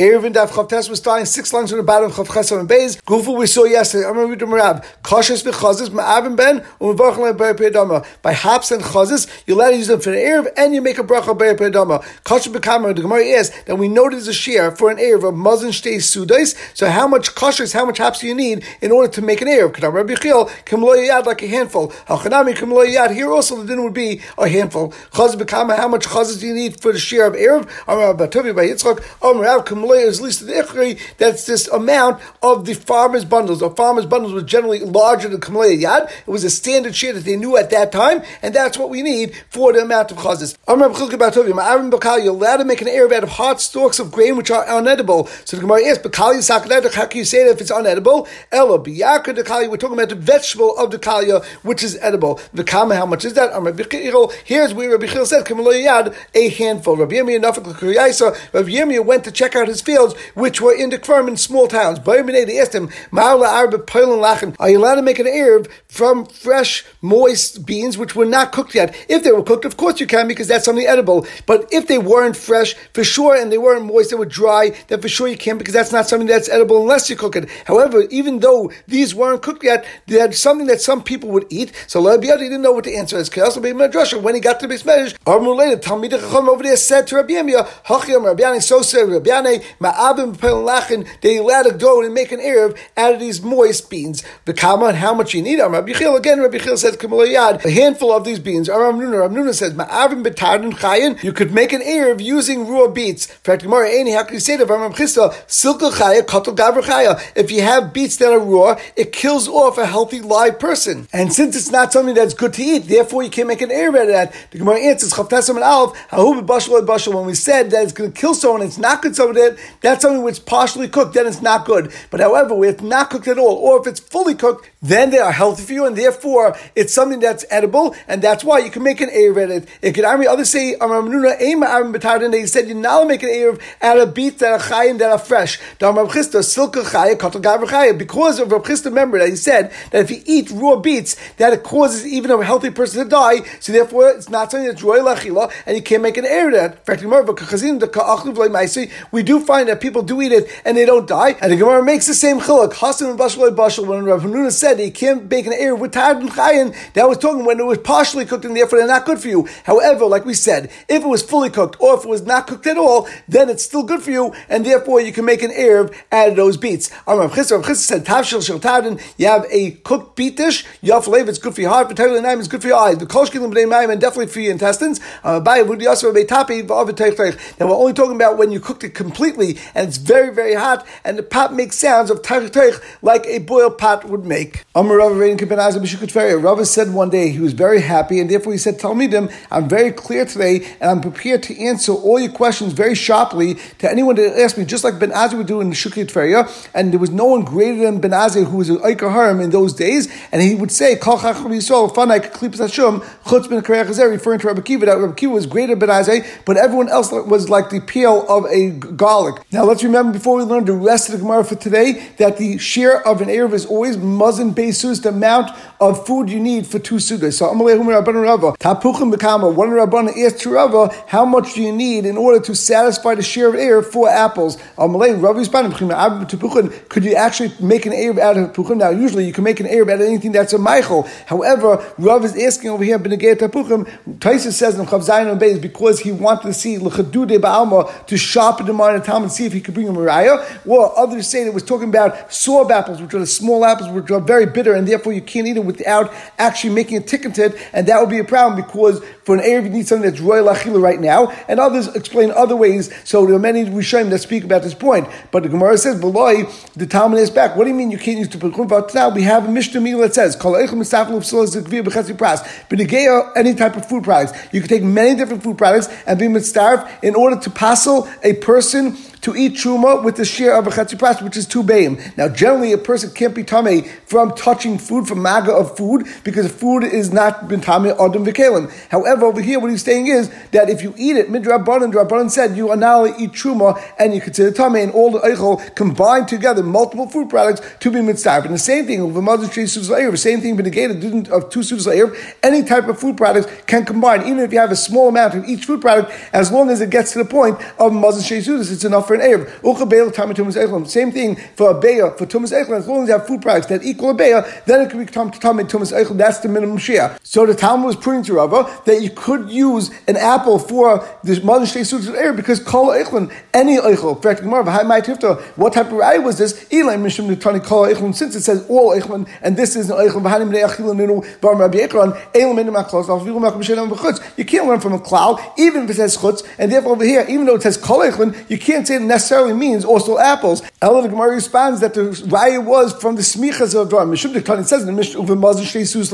Erevin Daf Chavtes was dying six lines from the bottom of Chavches and Beis. Gufu we saw yesterday. I'm going to read the Marab. Kashas v'chazis ma'avim ben u'mevachim le'ber pedama. By hops and chazis, you let use them for the Erev and you make a bracha ber pedama. Kashas b'kamar, the Gemara is that we know there's a shear for an Erev of mazon shtei sudais. So how much kashas, how much hops do you need in order to make an Erev? Kadam Rabbi Chil, kim lo yad like a handful. Hachanami kim lo yad. Here also the din would be a handful. Chaz b'kamar, how much chazis do you need for the shear of Erev? Amar Batovi by Yitzchak. Amar Rav kim is least the that's this amount of the farmer's bundles. The farmer's bundles were generally larger than Kamaleya Yad. It was a standard share that they knew at that time, and that's what we need for the amount of chazis. You're allowed to make an Erev out of hard stalks of grain which are unedible. So the Gemara asks, how can you say that if it's unedible? Ella, biyaka we're talking about the vegetable of the kalia, which is edible. The kama, how much is that? Here's where Rabbi Chil said, a handful. Rabbi Yirmiyah went to check out his fields, which were in the farm in small towns. They asked him, Are you allowed to make an Erev from fresh, moist beans which were not cooked yet? If they were cooked, of course you can because that's something edible. But if they weren't fresh, for sure, and they weren't moist, they were dry, then for sure you can't because that's not something that's edible unless you cook it. However, even though these weren't cooked yet, they had something that some people would eat. So Rabbi didn't know what the answer is. When he got to the Bismedrash, our related Talmid over there said to Rabbi Hachiyam Rabbi so said Rabbi Ma'abim Lachin, they allowed to go and make an Erev out of these moist beans. The Kama how much you need. Rabbi Chil, again, Rabbi Chil says, Kamalayad, a handful of these beans. Aram Nuna, Ram Nuna says, Ma'avim Betadin Chayin, you could make an Erev using raw beets. In fact, Gemara, Any, how can you say that? Ram Chista, Silka Chaya, Katal Gavr Chaya. If you have beets that are raw, it kills off a healthy live person. And since it's not something that's good to eat, therefore you can't make an Erev out of that. The Gemara answers, Chavtasam and Alf, Hahu Bashal Bashal, when we said that it's going to kill someone, it's not good someone that, that's something which is partially cooked, then it's not good. But however, if not cooked at all, or if it's fully cooked, then they are healthy for you, and therefore it's something that's edible, and that's why you can make an out of it. It could army others say, um, they said you're not make an Erev out of beets that are chayim that are fresh. Because of Rav remember that he said that if you eat raw beets, that it causes even a healthy person to die, so therefore it's not something that's royal and you can't make an Erev out of it. We do find that people do eat it and they don't die. And the Gemara makes the same chiluk. Hasan and Bashal when Rav Hanuna said he can't bake an air with Tad and Chayin, that was talking when it was partially cooked and therefore they're not good for you. However, like we said, if it was fully cooked or if it was not cooked at all, then it's still good for you and therefore you can make an air out of those beets. Rav Chisda said, Tavshil Shil Tadin, you have a cooked beet dish, Yaf it's good for your heart, Taylor Naim, it's good for your eyes. The Kolshkin B'nai and definitely for your intestines. Uh, now we're only talking about when you cooked it completely and it's very, very hot and the pot makes sounds of teich teich like a boiled pot would make. Rava said one day he was very happy, and therefore he said, Tell me them, I'm very clear today, and I'm prepared to answer all your questions very sharply to anyone that asks me, just like Ben Azai would do in Shukri Tveria, and there was no one greater than Ben Azai who was an Harim in those days, and he would say, Kal Yisrael, Fanaik Klip Hashum, Chutz Ben referring to Rabbi Kiva, that Rabbi Kiva was greater Ben Azai, but everyone else was like the peel of a garlic. Now let's remember before we learn the rest of the Gemara for today that the share of an Erev is always Mazin Besus, the amount of food you need for two sudas. So Amalehum Rabban Rava, Tapuchim Bekama, one Rabban asked Rava, how much do you need in order to satisfy the share of air for apples? Amaleh Rav could you actually make an Erev out of Puchim? Now, usually you can make an Erev out of anything that's a Michael. However, Rav is asking over here, Benegay Tapuchim, Taisa says in Chav Zayin and Beis, because he wanted to see L'chadude Ba'alma to sharpen the mind And see if he could bring a Mariah. Well, others say it was talking about sorb apples, which are the small apples, which are very bitter, and therefore you can't eat it without actually making a tikkun to it, and that would be a problem because for an Erev you need something that's royal achila right now, and others explain other ways. So there are many Rishonim that speak about this point. But the Gemara says, "Beloy the Talmud is back." What do you mean you can't use? But now we have a Mishnah meal that says, Call each mustaq vibchipas, but again, any type of food products. You can take many different food products and be mitzarf in order to passel a person Jesús to eat truma with the share of a chatzipras, which is two bayim. Now, generally, a person can't be tame from touching food, from maga of food, because food is not been tame adam v'kelim. However, over here, what he's saying is that if you eat it, midrabanan, drabanan said you now eat truma and you consider tame and all the eichel combined together, multiple food products to be mitzvah. And the same thing with the mother tree the same thing negated of two sudas any type of food products can combine, even if you have a small amount of each food product, as long as it gets to the point of mazon shei it's enough for an Erev. Beil Eichlin. Same thing for a Beya, for Tumas Eichlin. As long as you have food products that equal a Beya, then it could be Tamid Tumas Eichlin. That's the minimum share. So the Talmud was proving to Rava that you could use an apple for the Mother Shtei Suits of Erev because Kol Eichlin, any Gemara, what type of Rai was this? Elam Mishim Nitani Kol Eichlin. Since it says all Eichlin, and this is an Eichlin, V'chutz. You can't learn from a cloud, even if it says chutz, and therefore over here, even though it says kol you can't say it necessarily means also apples. Ella the Gemara responds that the raya was from the smichas of Dvar. Mishum It says in the Mishnah Uve Mazin Shtei Sus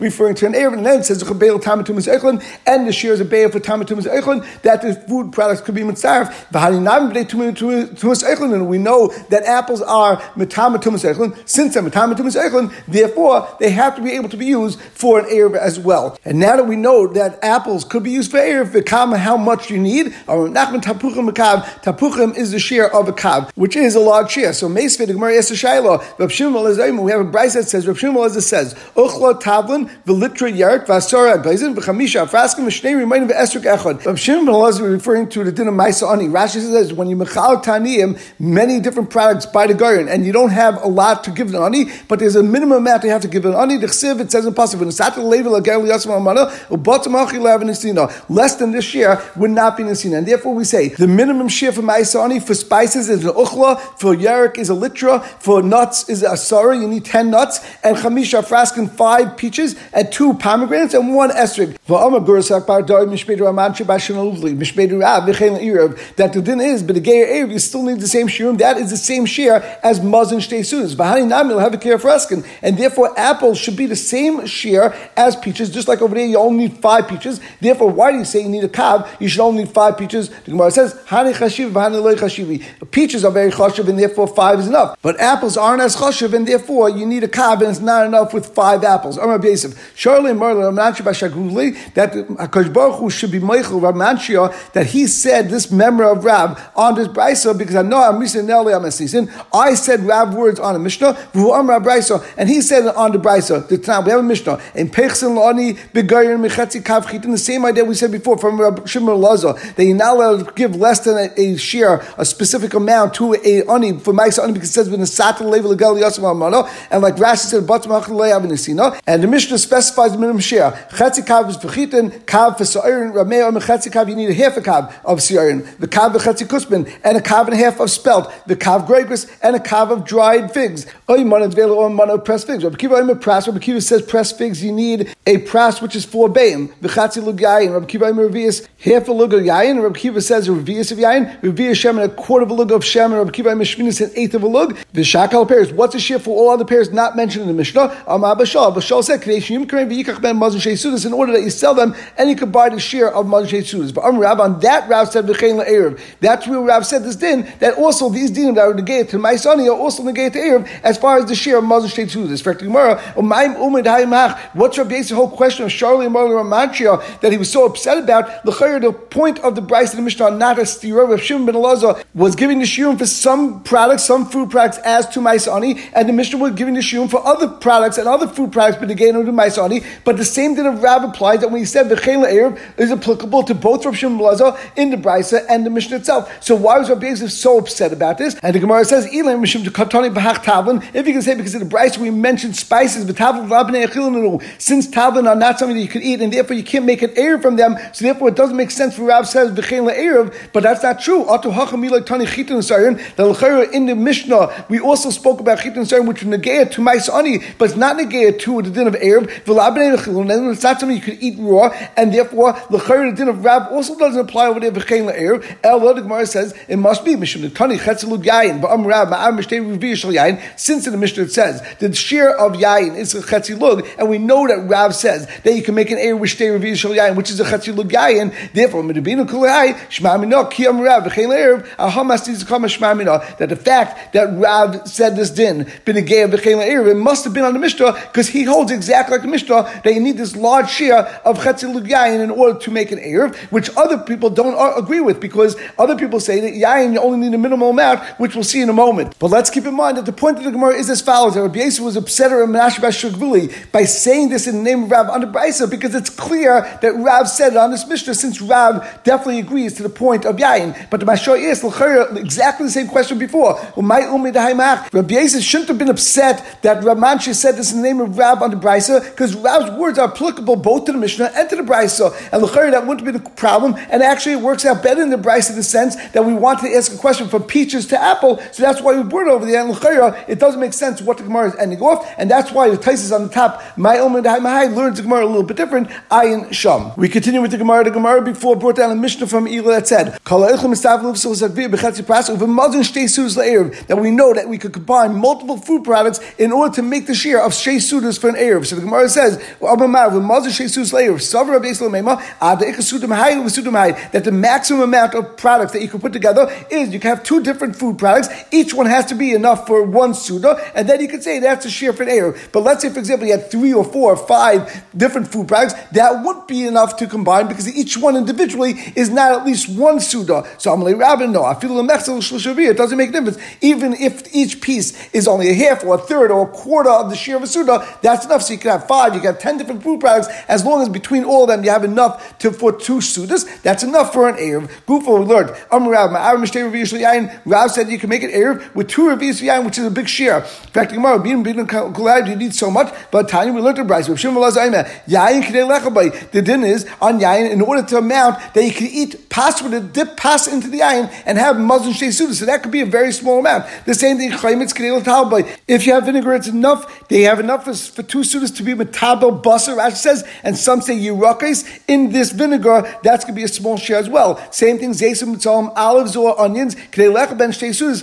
referring to an Erev, and then it says Chabeil Tamatum is Eichlin, and the shears of Beil for Tamatum is Eichlin, that the food products could be mitzaref. V'haninam B'nei Tumas Eichlin, and we know that apples are Metamatum is Eichlin, since they're Metamatum is Eichlin, therefore they have to be able to be used for an Erev as well. And now that we know that apples could be used for Erev, how much you need, or Nachman Tapuchim Makav, Tapuchim is the share of a kav, which is a large share. So Meisved, the Gemara Shaila, Rav Shimon we have a brisa that says, Rav Shimon says, Uchla Tavlin, Velitra Yaret, Vasora Gazin, V'chamisha, Fraskim, V'shnei Remain, V'esrik Echad. Rav Shimon is referring to the din of Maisa Ani. Rashi says, when you Mechal Taniyim, many different products by the Garin, and you don't have a lot to give the Ani, but there's a minimum amount you have to give an Ani. The Chsiv, it says impossible. Less than this year would not be Nisina. And therefore we say the minimum share for Maisani for spices is an Uchla, for Yarek is a Litra, for nuts is a Asara, you need 10 nuts, and Chamisha Fraskin, five peaches, and two pomegranates, and one Esrig. That the din is, but the gay Erev, you still need the same shirim, that is the same share as Mazin Shtei Sudas. Bahani Namil have a care Fraskin, and therefore apples should be the same share as peaches, just like over there you only need five peaches. Therefore, why do you say you need a cab? You should only need five peaches. The Gemara says, Hani chashiv. Peaches are very chashiv, and therefore five is enough. But apples aren't as chashiv, and therefore you need a cab, and it's not enough with five apples. Amar Yosef, Charlie Merlin, that Hakadosh Baruch should be Meichel Ramanshia, that he said this memory of Rab on this brisa because I know I'm recently I said Rab words on a Mishnah, and he said on the brisa. The time we have a Mishnah in Pechsin Lani Begayer Mechetzi Kav Chitin. The same idea we said before from Shimon Laza that you're not allowed to give less than a, a share, a specific amount to a ani for Ma'isa ani because it says Satan level legal Yasam Amano, and like Rashi said, Batam Achal and the Mishnah specifies the minimum share. Chetzi Kav is for Chitin, Kav for Sa'irin, Rameh or Mechetzi Kav. You need a half a Kav of Sa'irin, the Kav for Chetzi Kusbin, and a Kav and a half of spelt, the Kav Gregris, and a Kav of dried figs. Oy Mana Dvela or Mana pressed figs. Rabbi Kiva Omer Pras. Rabbi Kiva says pressed figs. You need a pras which is four bayim. V'chatzi lug yayin. Rabbi Kiva Omer Revius half a lug of yayin. Rabbi Kiva says a revius of yayin. Revius shem and a quarter of a lug of shem. And Rabbi Kiva Omer Shminis an eighth of a lug. V'shakal pairs. What's a share for all other pairs not mentioned in the Mishnah? Amar Bashal. Bashal said Kadesh Yim Karein V'yikach Ben Mazon Shei Sudas in order that you sell them and you could buy the share of Mazon Shei Sudas. But Amr Rav on that Rav said V'chein Erev. That's where Rav said this din that also these dinim that are negated to my son are also negated to Erev as far as the share of Mazon Shei Sudas. For Gemara, What's Rabbi Yisrael's whole question of Charlie Marley Ramachia that he was so upset about? The point of the Bryce of the Mishnah, not a stira, Rav Shimon ben Was giving the shiur for some products, some food products as to Maisani, and the Mishnah was giving the shiur for other products and other food products, but again to Maisani. But the same thing of Rav applies that when he said V'chela Erev is applicable to both Rav Shimon Elazar in the Bryce and the Mishnah itself. So why was Rabbi Yisrael so upset about this? And the Gemara says, Elam Mishim to Katani Bahach Tavlin. If you can say because in the Bryce we mentioned spices, but since tavlin are not something that you can eat, and therefore you can't make an air from them, so therefore it doesn't make sense for Rav says erev, but that's not true. The in the Mishnah we also spoke about chitin sarin, which negaya to ma'isani, but it's not negaya to the din of. And it's not something you can eat raw, and therefore the din of Rav also doesn't apply over there. Erev. El the Gemara says it must be mishum tani yayin, but am Rav ma'am mishtei yayin. Since in the Mishnah it says the share of yayin is a chetzilug, and we know that Rav says that you can make an air with shtei revi shel yayin, which is a chetzi lug yayin. Therefore, medabinu kulei shma mina kiyam Rav v'chein erev that the fact that Rav said this din, it must have been on the Mishnah because he holds exactly like the Mishnah that you need this large share of Chetzil in order to make an Erev, which other people don't agree with because other people say that Yain you only need a minimal amount, which we'll see in a moment. But let's keep in mind that the point of the Gemara is as follows: that Rabbi Yisrael was upset at Menashe by saying this in the name of Rav under Brisa because it's clear that Rav said it on this Mishnah since Rav definitely agrees to the point of Yain. But the Mashor is exactly the same question before. My Rabbi Yisrael shouldn't have been upset that Rav Manshi said this in the name of Rav under Brisa because Rav's words are applicable both to the Mishnah and to the Brisa. And L'chayr, that wouldn't have been a problem. And actually, it works out better in the Brisa in the sense that we wanted to ask a question from peaches to apple, so that's why we brought over there. And L'chayr, it doesn't make sense what the Gemara is ending off, and that's why the Taisis on the top, my Omer Mahai learns the Gemara a little bit different, Ayin Sham. We continue with the Gemara. The Gemara before brought down a Mishnah from Ela that said, that we know that we could combine multiple food products in order to make the shear of Shei Sudas for an Erev. So the Gemara says, that the maximum amount of products that you can put together is you can have two different food products. Each one has to be enough for one Suda, and then you can say that's a shear for an Erev. But let's say, for example, you had three or four or five different food products, that would be enough to combine because each one individually is not at least one Suda. So I'm like, Rabbi, no, I feel it doesn't make a difference. Even if each piece is only a half or a third or a quarter of the shear of a Suda, that's enough. So you can have five, you can have ten different food products, as long as between all of them you have enough to for two Sudas, that's enough for an Erev. Gufo, we learned, Rav said you can make an Erev with two Revius Yain, which is a big shear. In fact, you need so much, but Tanya, we learned the Bryce. The din is on Yain, in order to amount that you can eat pass with a dip pass into the Yain and have Mazon Shei Sudas. So that could be a very small amount. The same thing, claim it's kidalatabai. if you have vinegar, it's enough. They have enough for, for two Sudas to be metabel basar, Rashi says, and some say Yerakis. In this vinegar, that's going to be a small share as well. Same thing, Zaysim Mitzalm, olives or onions,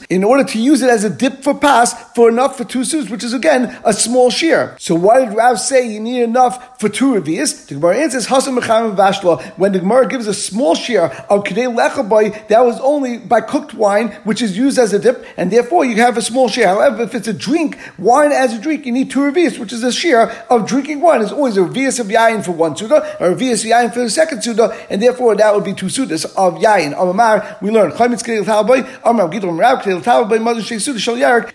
in order to use it as a dip for pass for enough for two suits, which is again a small share. So why did Rav say you need enough for two revias? The Gemara answers Hasan Vashla. When the Gemara gives a small share of Kedei Lechaboy, that was only by cooked wine, which is used as a dip, and therefore you have a small share. However, if it's a drink, wine as a drink, you need two revias, which is a share of drinking wine. There's always a revias of yain for one suda, a revias of yain for the second suda, and therefore that would be two sudas of yain. Amar, we learn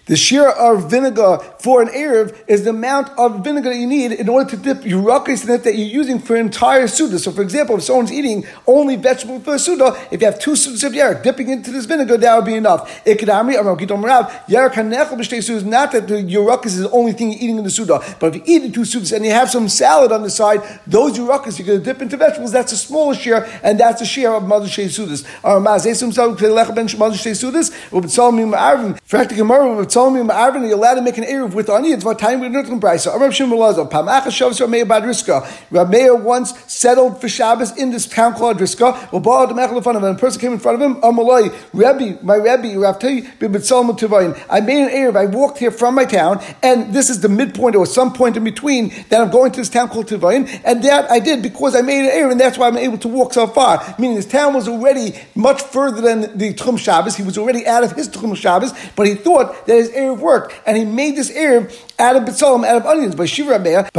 The share of vinegar for an Erev is the amount of vinegar that you need in order to dip in it that you're using for an entire Suda. So, for example, if someone's eating only vegetable for a Suda, if you have two Sudas of Yarak dipping into this vinegar, that would be enough. Ikadamri, Yarak HaNechel is not that the yurakis is the only thing you're eating in the Suda, but if you eat two Sudas and you have some salad on the side, those yurakis you're going to dip into vegetables, that's a smaller share, and that's a share of Mother Shei Sudas. In fact, the Gemara would tell me, you're allowed to make an Erev with onions. What time we're learned from Brisa? Rav Shimon Lazar, Pamacha Shavs Rameir Bad Riska. Rav Meir once settled for Shabbos in this town called Riska. Well, Baal Demechel in front of him. A person came in front of him. Amalai, Rebbe, my Rebbe, I made an Erev. I walked here from my town, and this is the midpoint or some point in between that I'm going to this town called Tivayin, and that I did because I made an Erev, and that's why I'm able to walk so far. Meaning this town was already much further than the Tchum Shabbos. He was already out of his Tchum Shabbos, but he thought that his Erev worked, and he made this Erev out of B'tzalim, out of onions, by Shiva Rameya,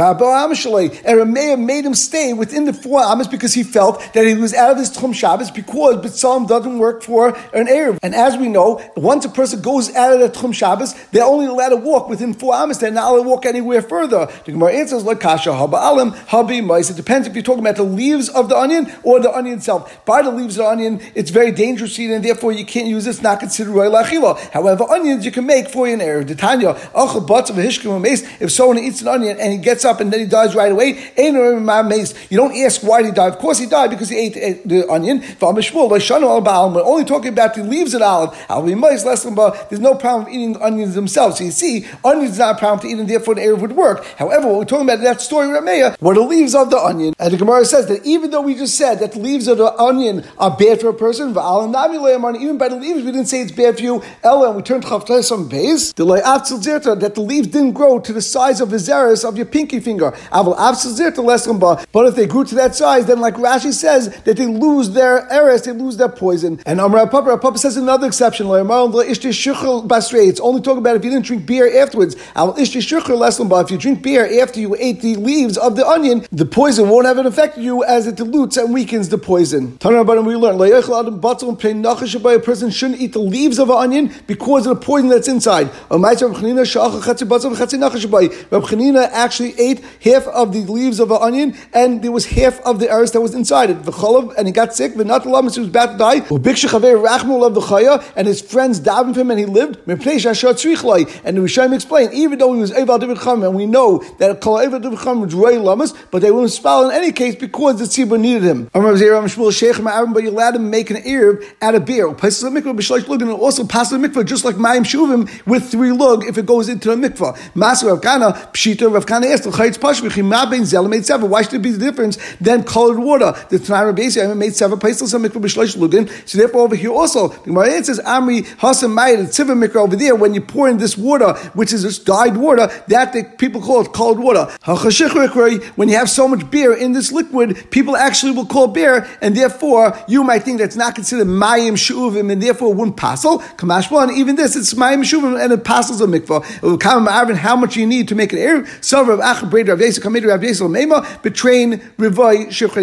and Rameya made him stay within the four Amos because he felt that he was out of his Tchum Shabbos because B'tzalim doesn't work for an Erev. And as we know, once a person goes out of the Tchum Shabbos, they're only allowed to walk within four Amos, they're not allowed to walk anywhere further. The Gemara answers like Kasha, Haba Alim, Habi Mais. It depends if you're talking about the leaves of the onion or the onion itself. By the leaves of the onion, it's very dangerous to eat, and therefore you can't use it. It's not considered Roy. However, onions you can make for an Erev. The Tanya, if someone eats an onion and he gets up and then he dies right away, you don't ask why he died. Of course he died because he ate the onion. We're only talking about the leaves of the olive. There's no problem eating onions themselves. So you see, onions not a problem to eat, and therefore the Erev would work. However, what we're talking about in that story, Rameya, were the leaves of the onion. And the Gemara says that even though we just said that the leaves of the onion are bad for a person, even by the leaves, we didn't say it's bad for you. Ella, and we turned to some base. That the leaves didn't grow to the size of the zeres of your pinky finger. But if they grew to that size, then like Rashi says, that they lose their eris, they lose their poison. And Amr Papa, Papa says another exception. It's only talking about if you didn't drink beer afterwards. If you drink beer after you ate the leaves of the onion, the poison won't have an effect on you as it dilutes and weakens the poison. We learn a person shouldn't eat the leaves of an onion because of the poison that's inside. Rab Chanina actually ate half of the leaves of an onion, and there was half of the earth that was inside it. And he got sick. The lamas he was about to die. And his friends davened for him, and he lived. And the Rishayim explained, even though he was Eval David and we know that Kol Eval David was Roy Lamas, but they wouldn't spell in any case because the tzibur needed him. But you're allowed to make an Arab out of beer. And also pass the mikvah just like Mayim Shuvim with three lug if it goes into the mikvah. Master Rav Kana, Pshita Rav Kana asked, why should it be the difference than colored water? The Tanai Rabbi made seven places of mikvah b'shloish lugin. So therefore over here also, the Gemara says, Amri Hasam Mayit, Tziva mikvah over there, when you pour in this water, which is this dyed water, that the people call it colored water. When you have so much beer in this liquid, people actually will call beer, and therefore you might think that's not considered mayim shuvim, and therefore it wouldn't passel. Kamashba, and even this, it's mayim shuvim, and it passes a mikvah. It will come how much you need to make an erev. So Rav Achab Braid Rav Yisrael Kamid Rav betrain.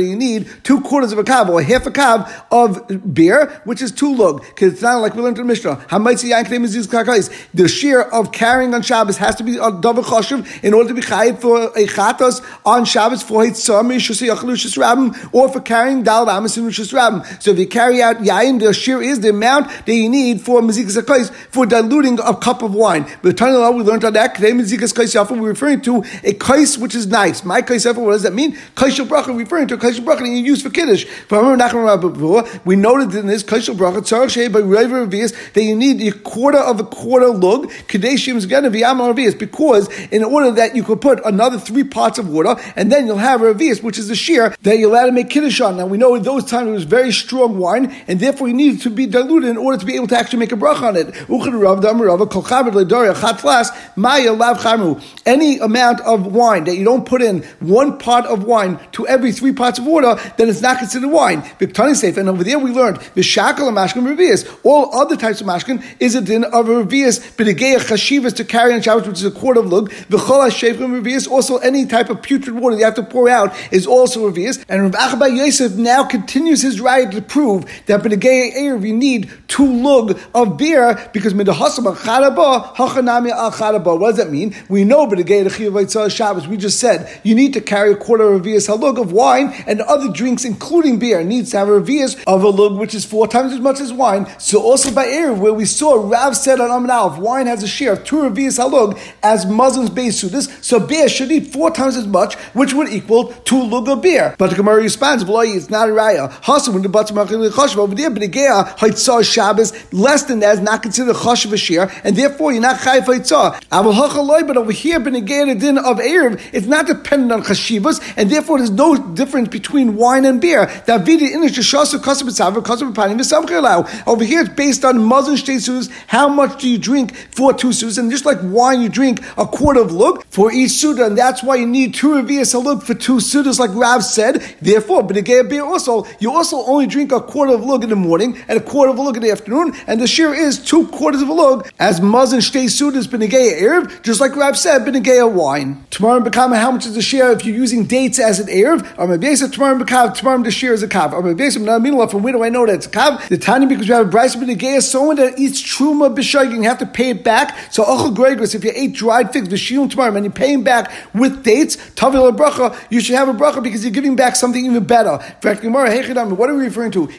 You need two quarters of a kav or half a kav of beer, which is two lug. Because it's not like we learned in Mishnah. The shear of carrying on Shabbos has to be a double choshev in order to be chayiv for a chatos on Shabbos for hitzam or for carrying dal ramas in Rishus Rabbim. So if you carry out yayin, the shear is the amount that you need for mizikas akais for diluting a cup of wine. But the we learned on that mizikas kais yafa we're referring to a kais which is nice. My kais what does that mean? Kais bracha referring to a kais bracha that you use for kiddush. We noted in this kais bracha tzarach shei by river that you need a quarter of a quarter lug kadeshim to be amal because in order that you could put another three parts of water and then you'll have a which is the shear that you're allowed to make kiddush on. Now we know in those times it was very strong wine, and therefore you needed to be diluted in order to be able to actually make a bracha on it. Any amount of wine that you don't put in one part of wine to every three parts of water, then it's not considered wine. safe, and over there we learned the shackle of mashkin revius. All other types of mashkin is a din of revius, b'negeya chashivas to carry on Shabbos, which is a quarter of lug. V'chol hashevim revius. Also, any type of putrid water you have to pour out is also revius. And Rav Achba Yosef now continues his right to prove that b'negei erev you need two lug of beer because midahasam charaba hachanami al charaba. What does that mean? We know b'negei the Shabbos. We just said you need to carry a quarter of a vias halug of wine and other drinks, including beer, needs to have a vias of a lug which is four times as much as wine. So also by erev where we saw Rav said on Amin if wine has a share of two revias halug as Muslims base to so beer should eat four times as much, which would equal two lug of beer. But the Gemara responds, it's not a raya. Hasim when the choshev over there, Igea Haitzah Shabbos less than that is not considered choshev a share, and therefore you're not chayv Haitzah. But over here, ben the din of erev, it's not dependent on chashivas, and therefore there's no difference between wine and beer. Davidi inish shasu. Over here, it's based on mazon shtei How much do you drink for two sus? And just like wine, you drink a quarter of lug for each suda, and that's why you need two revias a lug for two sudas, like Rav said. Therefore, again, beer also, you also only drink a quarter of lug in the morning and a quarter of lug in the afternoon, and the shear is two quarters of a lug, as shtei sudas b'negeya erev, just like Rab said, b'negeya wine. Tomorrow Bekama, how much is the share if you're using dates as an erev? Or maybe tomorrow Bekav, tomorrow the share is a kav. Or maybe from where do I know that it's a kav? The tiny because we have a Bryce b'negeya, someone that eats truma b'shaygin, you have to pay it back. So ochel gregos, if you ate dried figs, b'shilum tomorrow, and you pay him back with dates, tavil bracha, you should have a bracha because you're giving back something even better. In fact, Gemara, what are we referring to?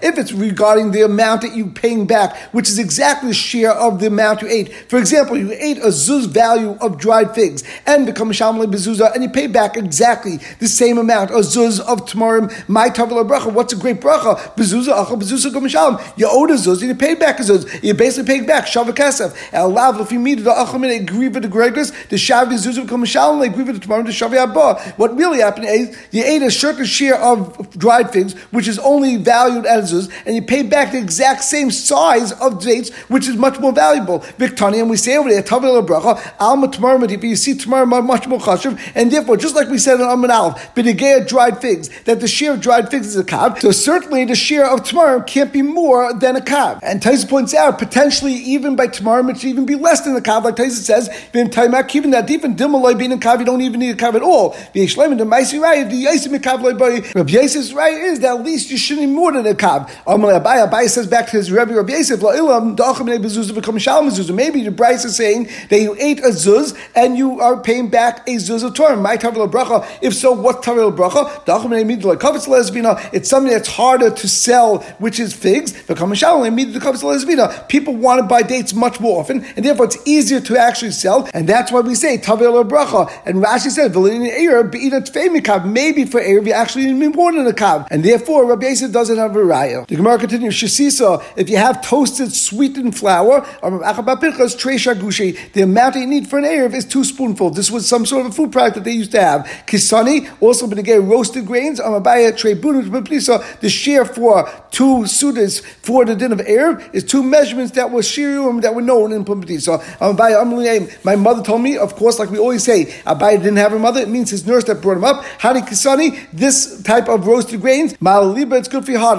If it's regarding the amount that you're paying back, which is exactly the share of the amount you ate. For example, you ate a zuz value of dried figs and become shamle bezuza, and you pay back exactly the same amount, a zuz of tamarim, my tavla bracha. What's a great bracha? Bezuza, acha bezuza gom You owed a zuz and you paid back a zuz. You're basically paying back shava kesef. El lav if you meet the agree with the gregors, the shavi zuz become shalom, agree with the tamarim, the shavi abba. What really happened is you ate a certain share of dried figs, which is only valued as zuz, and you paid back the exact same size of dates, which is much more valuable. Victani, and we say over there, tavla bracha, alma tomorrow, but you see tomorrow much more chashuv, and therefore, just like we said in Amman Alf, benegea dried figs, that the share of dried figs is a kav, so certainly the share of tomorrow can't be more than a kav. And Taisa points out, potentially even by tomorrow, it should even be less than a kav, like Taisa says, even that even dimaloi being a kav, you don't even need a kav at all. The Yishleim, the Maisi Rai, the Yasim Kav Loibari, Rabbi Yosef's right is that at least you shouldn't need more than a kav. Amalei Abai, Abai says back to his Rabbi Rabbi Yosef, La'ilam, Da'achim Bezuzah, become Shalom Bezuzah. Maybe the Bryce is saying that you ate a zuz and you are paying back a zuz of Torah. My Tavil Bracha. If so, what Tavil Bracha? It's something that's harder to sell, which is figs. People want to buy dates much more often, and therefore it's easier to actually sell, and that's why we say Tavil Bracha. And Rashi says, maybe for Erev you actually need more than a kav, and therefore Rabbi Yosef doesn't have a raya. The Gemara continues, if you have toasted sweetened flour, the amount that you need for an Erev is two spoonfuls. This was some sort of a food product that they used to have. Kisani, also get roasted grains, the share for two sudas for the din of Erev is two measurements that were shirim that were known in Pumbati. So my mother told me, of course, like we always say, Abai didn't have a mother, it means his nurse that brought him up. Hani Kisani, this type of roasted grains, Ma'aliba, it's good for your heart.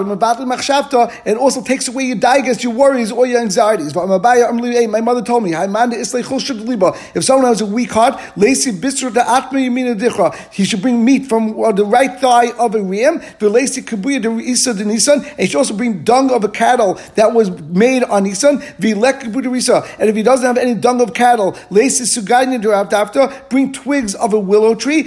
It also takes away your digas, your worries, or your anxieties. My mother told me, if someone has a weak heart, he should bring meat from uh, the right thigh of a ram, and he should also bring dung of a cattle that was made on Nisan, and if he doesn't have any dung of cattle, bring twigs of a willow tree.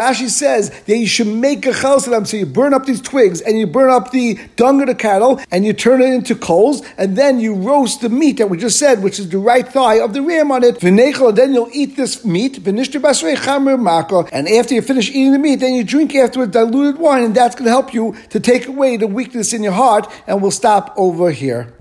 Rashi says that you should make a chalsalam, so you burn up these twigs and you burn up the dung of the cattle and you turn it into coals and then you roast the meat that we just said, which is the right thigh of the ram on it. Then you'll eat this meat. And after you finish eating the meat, then you drink afterwards diluted wine, and that's going to help you to take away the weakness in your heart. And we'll stop over here.